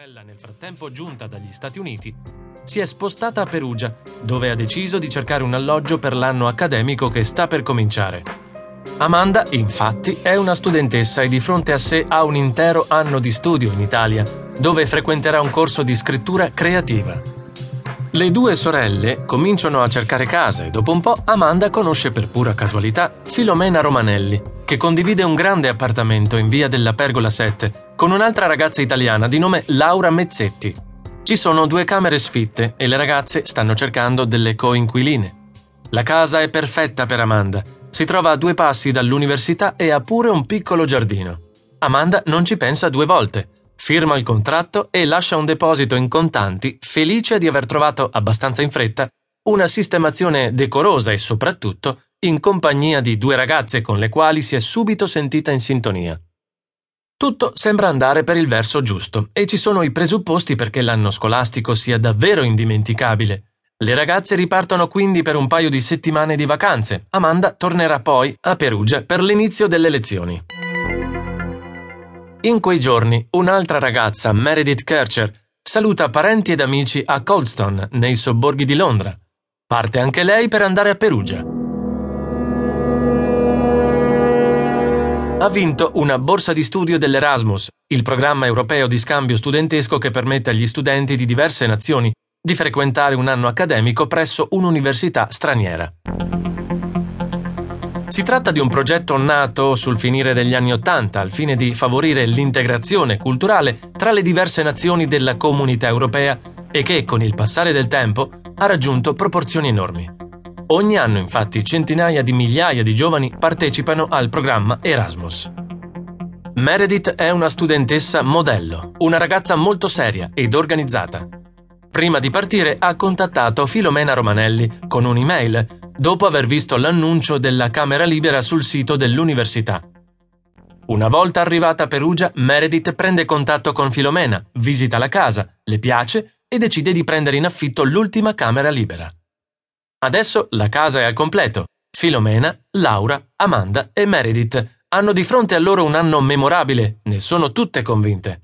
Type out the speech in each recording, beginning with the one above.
sorella, nel frattempo giunta dagli Stati Uniti, si è spostata a Perugia, dove ha deciso di cercare un alloggio per l'anno accademico che sta per cominciare. Amanda, infatti, è una studentessa e di fronte a sé ha un intero anno di studio in Italia, dove frequenterà un corso di scrittura creativa. Le due sorelle cominciano a cercare casa e dopo un po' Amanda conosce per pura casualità Filomena Romanelli, che condivide un grande appartamento in via della Pergola 7 con un'altra ragazza italiana di nome Laura Mezzetti. Ci sono due camere sfitte e le ragazze stanno cercando delle coinquiline. La casa è perfetta per Amanda. Si trova a due passi dall'università e ha pure un piccolo giardino. Amanda non ci pensa due volte. Firma il contratto e lascia un deposito in contanti, felice di aver trovato abbastanza in fretta una sistemazione decorosa e soprattutto in compagnia di due ragazze con le quali si è subito sentita in sintonia. Tutto sembra andare per il verso giusto e ci sono i presupposti perché l'anno scolastico sia davvero indimenticabile. Le ragazze ripartono quindi per un paio di settimane di vacanze. Amanda tornerà poi a Perugia per l'inizio delle lezioni. In quei giorni un'altra ragazza, Meredith Kircher, saluta parenti ed amici a Coldstone, nei sobborghi di Londra. Parte anche lei per andare a Perugia. Ha vinto una borsa di studio dell'Erasmus, il programma europeo di scambio studentesco che permette agli studenti di diverse nazioni di frequentare un anno accademico presso un'università straniera. Si tratta di un progetto nato sul finire degli anni Ottanta al fine di favorire l'integrazione culturale tra le diverse nazioni della comunità europea e che, con il passare del tempo, ha raggiunto proporzioni enormi. Ogni anno infatti centinaia di migliaia di giovani partecipano al programma Erasmus. Meredith è una studentessa modello, una ragazza molto seria ed organizzata. Prima di partire ha contattato Filomena Romanelli con un'email dopo aver visto l'annuncio della Camera Libera sul sito dell'università. Una volta arrivata a Perugia, Meredith prende contatto con Filomena, visita la casa, le piace e decide di prendere in affitto l'ultima Camera Libera. Adesso la casa è al completo. Filomena, Laura, Amanda e Meredith hanno di fronte a loro un anno memorabile, ne sono tutte convinte.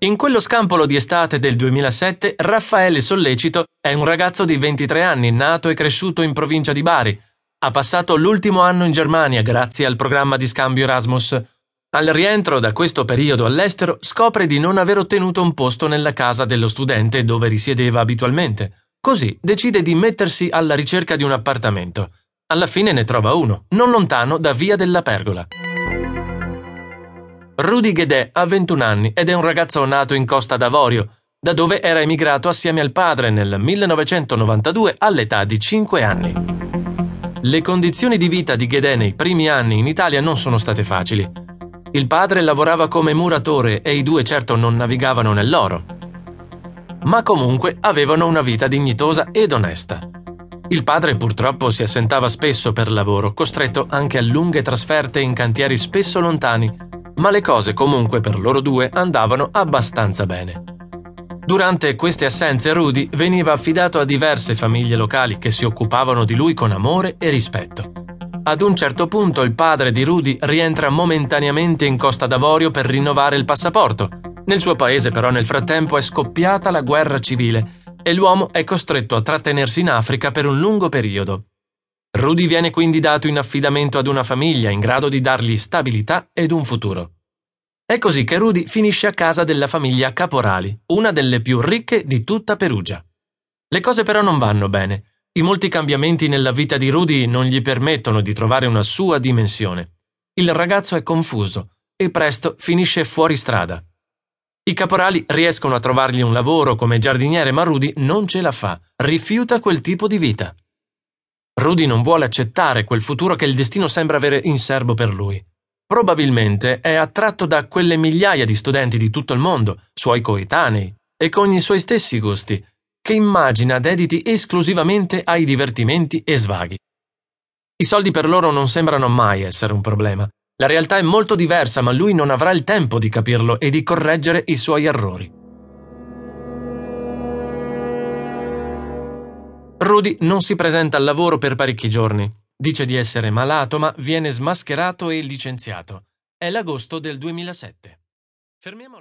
In quello scampolo di estate del 2007, Raffaele Sollecito è un ragazzo di 23 anni, nato e cresciuto in provincia di Bari. Ha passato l'ultimo anno in Germania grazie al programma di scambio Erasmus. Al rientro da questo periodo all'estero scopre di non aver ottenuto un posto nella casa dello studente dove risiedeva abitualmente. Così decide di mettersi alla ricerca di un appartamento. Alla fine ne trova uno, non lontano da Via della Pergola. Rudy Guedet ha 21 anni ed è un ragazzo nato in Costa d'Avorio, da dove era emigrato assieme al padre nel 1992 all'età di 5 anni. Le condizioni di vita di Guedet nei primi anni in Italia non sono state facili. Il padre lavorava come muratore e i due certo non navigavano nell'oro ma comunque avevano una vita dignitosa ed onesta. Il padre purtroppo si assentava spesso per lavoro, costretto anche a lunghe trasferte in cantieri spesso lontani, ma le cose comunque per loro due andavano abbastanza bene. Durante queste assenze Rudy veniva affidato a diverse famiglie locali che si occupavano di lui con amore e rispetto. Ad un certo punto il padre di Rudy rientra momentaneamente in Costa d'Avorio per rinnovare il passaporto, nel suo paese però nel frattempo è scoppiata la guerra civile e l'uomo è costretto a trattenersi in Africa per un lungo periodo. Rudy viene quindi dato in affidamento ad una famiglia in grado di dargli stabilità ed un futuro. È così che Rudy finisce a casa della famiglia Caporali, una delle più ricche di tutta Perugia. Le cose però non vanno bene. I molti cambiamenti nella vita di Rudy non gli permettono di trovare una sua dimensione. Il ragazzo è confuso e presto finisce fuori strada. I caporali riescono a trovargli un lavoro come giardiniere, ma Rudy non ce la fa, rifiuta quel tipo di vita. Rudy non vuole accettare quel futuro che il destino sembra avere in serbo per lui. Probabilmente è attratto da quelle migliaia di studenti di tutto il mondo, suoi coetanei, e con i suoi stessi gusti, che immagina dediti esclusivamente ai divertimenti e svaghi. I soldi per loro non sembrano mai essere un problema, la realtà è molto diversa, ma lui non avrà il tempo di capirlo e di correggere i suoi errori. Rudy non si presenta al lavoro per parecchi giorni. Dice di essere malato, ma viene smascherato e licenziato. È l'agosto del 2007. Fermiamo